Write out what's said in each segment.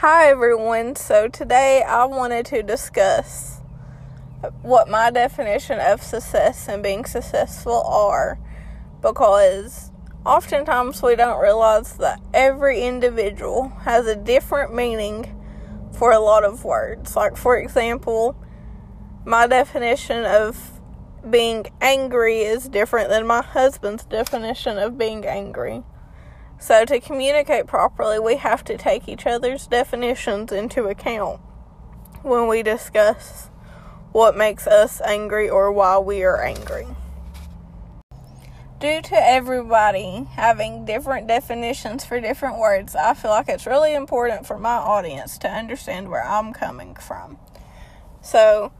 Hi, everyone. So, today I wanted to discuss what my definition of success and being successful are because oftentimes we don't realize that every individual has a different meaning for a lot of words. Like, for example, my definition of being angry is different than my husband's definition of being angry. So, to communicate properly, we have to take each other's definitions into account when we discuss what makes us angry or why we are angry. Due to everybody having different definitions for different words, I feel like it's really important for my audience to understand where I'm coming from. So,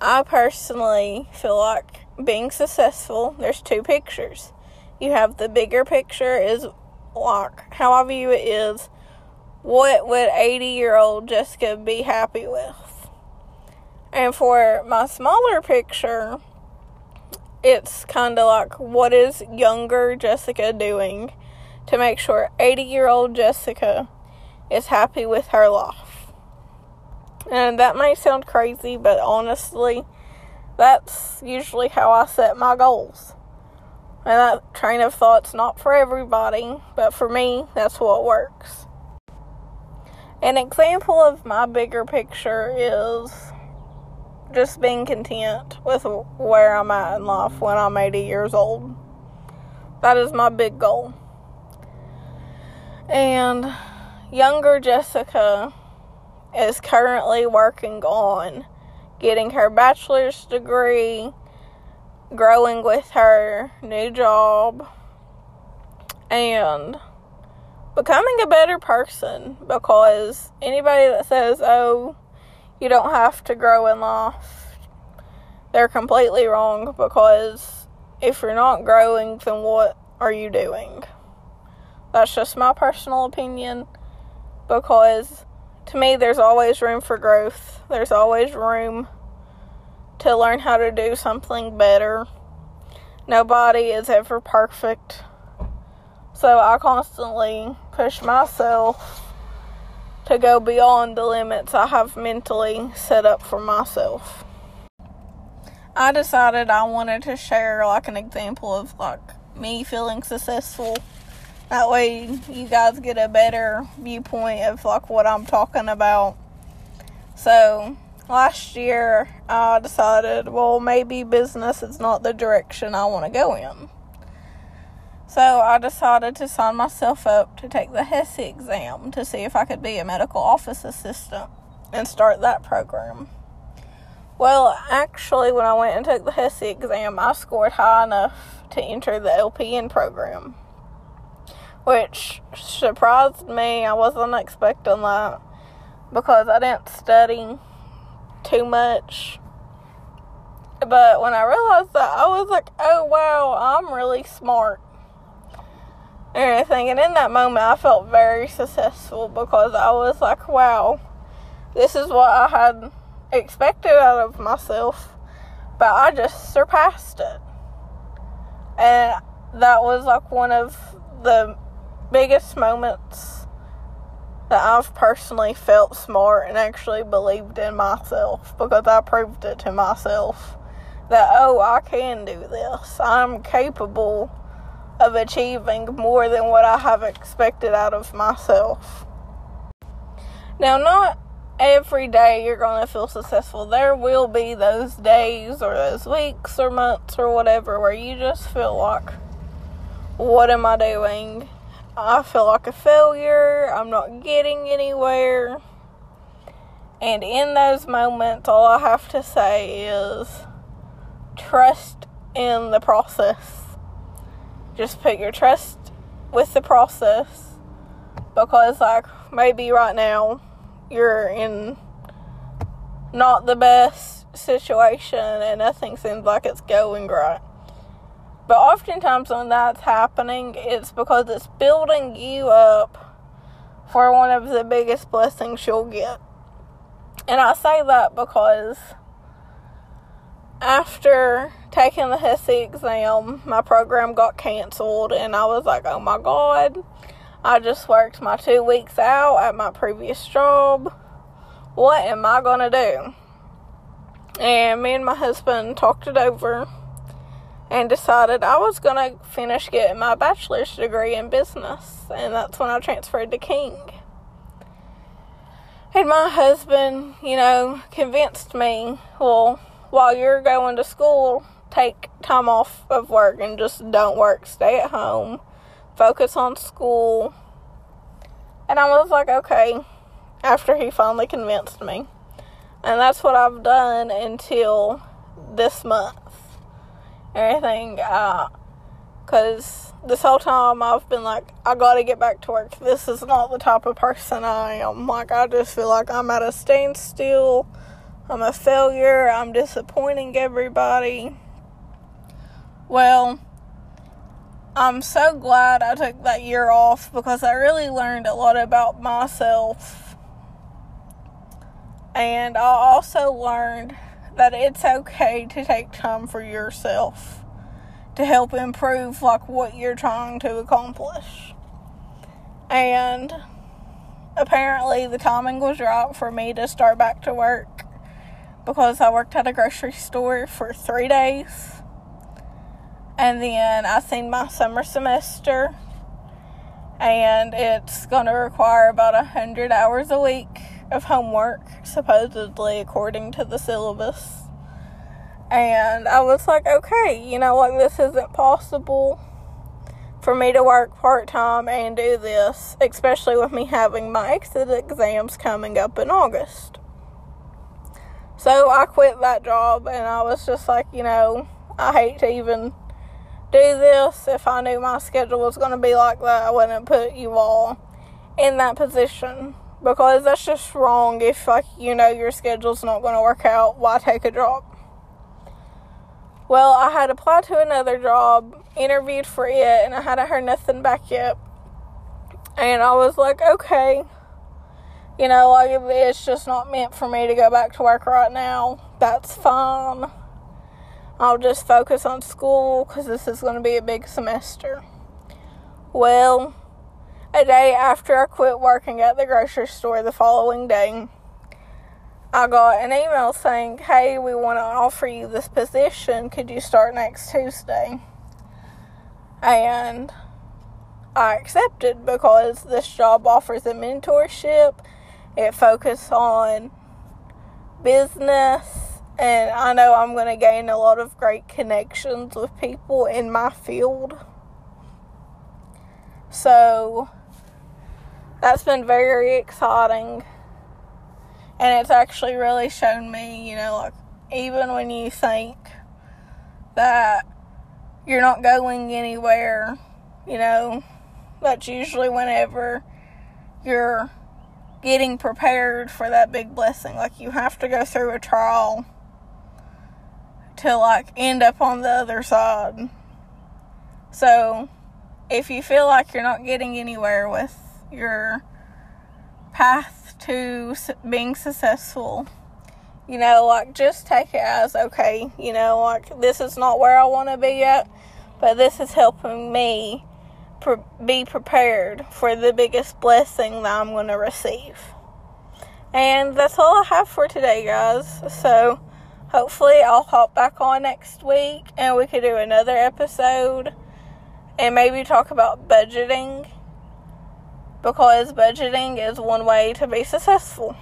I personally feel like being successful, there's two pictures. You have the bigger picture is like how I view it is what would 80 year old Jessica be happy with? And for my smaller picture, it's kind of like what is younger Jessica doing to make sure 80 year old Jessica is happy with her life. And that may sound crazy, but honestly, that's usually how I set my goals. And that train of thought's not for everybody, but for me, that's what works. An example of my bigger picture is just being content with where I'm at in life when I'm 80 years old. That is my big goal. And younger Jessica is currently working on getting her bachelor's degree, growing with her new job, and becoming a better person because anybody that says, oh, you don't have to grow in life, they're completely wrong because if you're not growing, then what are you doing? That's just my personal opinion because to me, there's always room for growth. There's always room to learn how to do something better. Nobody is ever perfect. So I constantly push myself to go beyond the limits I have mentally set up for myself. I decided I wanted to share like an example of like me feeling successful that way, you guys get a better viewpoint of like what I'm talking about. So, last year I decided, well, maybe business is not the direction I want to go in. So, I decided to sign myself up to take the HESI exam to see if I could be a medical office assistant and start that program. Well, actually, when I went and took the HESI exam, I scored high enough to enter the LPN program which surprised me. I wasn't expecting that because I didn't study too much. But when I realized that, I was like, oh wow, I'm really smart. And everything. And in that moment, I felt very successful because I was like, wow, this is what I had expected out of myself. But I just surpassed it. And that was like one of the biggest moments that I've personally felt smart and actually believed in myself because I proved it to myself that, oh, I can do this. I'm capable of achieving more than what I have expected out of myself. Now, not every day you're going to feel successful. There will be those days or those weeks or months or whatever where you just feel like, what am I doing? I feel like a failure. I'm not getting anywhere. And in those moments, all I have to say is trust in the process. Just put your trust with the process because, like, maybe right now you're in not the best situation and nothing seems like it's going right. But oftentimes, when that's happening, it's because it's building you up for one of the biggest blessings you'll get. And I say that because after taking the HESI exam, my program got canceled, and I was like, oh my god, I just worked my two weeks out at my previous job. What am I to do? And me and my husband talked it over and decided I was going to finish getting my bachelor's degree in business. And that's when I transferred to King. And my husband, you know, convinced me, well, while you're going to school, take time off of work and just don't work. Stay at home. Focus on school. And I was like, okay, after he finally convinced me. And that's what I've done until this month. Everything, uh, because this whole time I've been like, I gotta get back to work. This is not the type of person I am. Like, I just feel like I'm at a standstill. I'm a failure. I'm disappointing everybody. Well, I'm so glad I took that year off because I really learned a lot about myself. And I also learned that it's okay to take time for yourself to help improve like what you're trying to accomplish. And apparently the timing was right for me to start back to work because I worked at a grocery store for 3 days. And then I seen my summer semester and it's going to require about a 100 hours a week of homework supposedly according to the syllabus. And I was like, okay, you know what? This isn't possible for me to work part time and do this, especially with me having my exit exams coming up in August. So I quit that job and I was just like, you know, I hate to even do this. If I knew my schedule was going to be like that, I wouldn't put you all in that position because that's just wrong. If like you know your schedule's not going to work out, why take a job? Well, I had applied to another job, interviewed for it, and I hadn't heard nothing back yet. And I was like, okay, you know, like it's just not meant for me to go back to work right now. That's fine. I'll just focus on school because this is going to be a big semester. Well, a day after I quit working at the grocery store the following day, I got an email saying, Hey, we want to offer you this position. Could you start next Tuesday? And I accepted because this job offers a mentorship, it focuses on business, and I know I'm going to gain a lot of great connections with people in my field. So that's been very exciting and it's actually really shown me, you know, like even when you think that you're not going anywhere, you know, that's usually whenever you're getting prepared for that big blessing. Like you have to go through a trial to like end up on the other side. So, if you feel like you're not getting anywhere with your path to being successful. You know, like just take it as okay, you know, like this is not where I want to be at, but this is helping me pre- be prepared for the biggest blessing that I'm going to receive. And that's all I have for today, guys. So, hopefully, I'll hop back on next week and we could do another episode and maybe talk about budgeting because budgeting is one way to be successful.